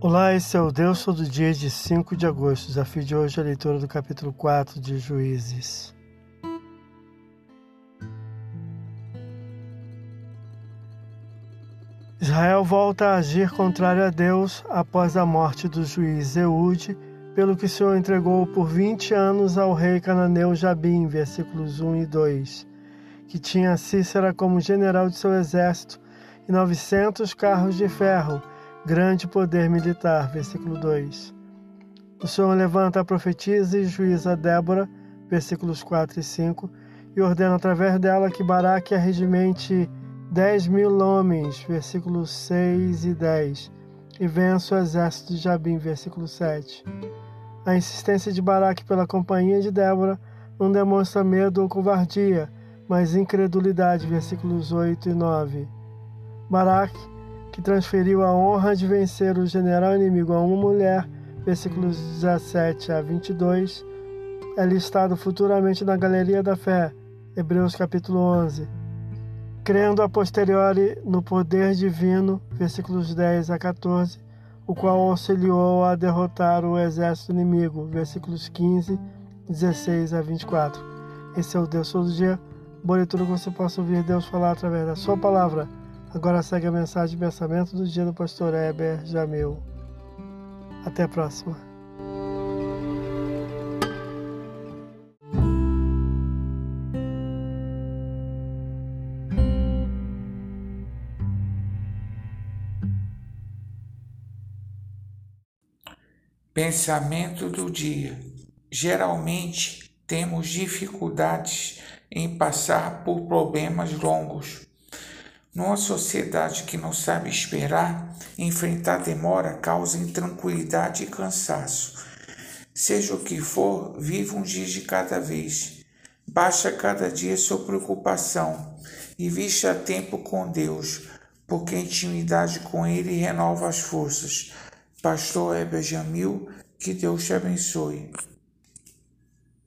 Olá, esse é o Deus Todo Dia de 5 de agosto. Desafio de hoje é a leitura do capítulo 4 de Juízes. Israel volta a agir contrário a Deus após a morte do juiz Eude, pelo que o Senhor entregou por 20 anos ao rei cananeu Jabim, versículos 1 e 2, que tinha Cícera como general de seu exército e 900 carros de ferro grande poder militar. Versículo 2. O Senhor levanta a profetisa e juíza Débora, versículos 4 e 5, e ordena através dela que Baraque arregimente dez mil homens, versículos 6 e 10, e vença o exército de Jabim, versículo 7. A insistência de Baraque pela companhia de Débora não demonstra medo ou covardia, mas incredulidade, versículos 8 e 9. Baraque que transferiu a honra de vencer o general inimigo a uma mulher, versículos 17 a 22, é listado futuramente na Galeria da Fé, Hebreus capítulo 11. Crendo a posteriori no poder divino, versículos 10 a 14, o qual auxiliou a derrotar o exército inimigo, versículos 15, 16 a 24. Esse é o Deus todo dia. Boa leitura que você possa ouvir Deus falar através da sua palavra Agora segue a mensagem de pensamento do dia do pastor Heber Jamil. Até a próxima. Pensamento do dia. Geralmente temos dificuldades em passar por problemas longos numa sociedade que não sabe esperar, enfrentar demora causa intranquilidade e cansaço. Seja o que for, viva um dia de cada vez. Baixa cada dia sua preocupação e vista tempo com Deus, porque a intimidade com Ele renova as forças. Pastor Heber Jamil, que Deus te abençoe.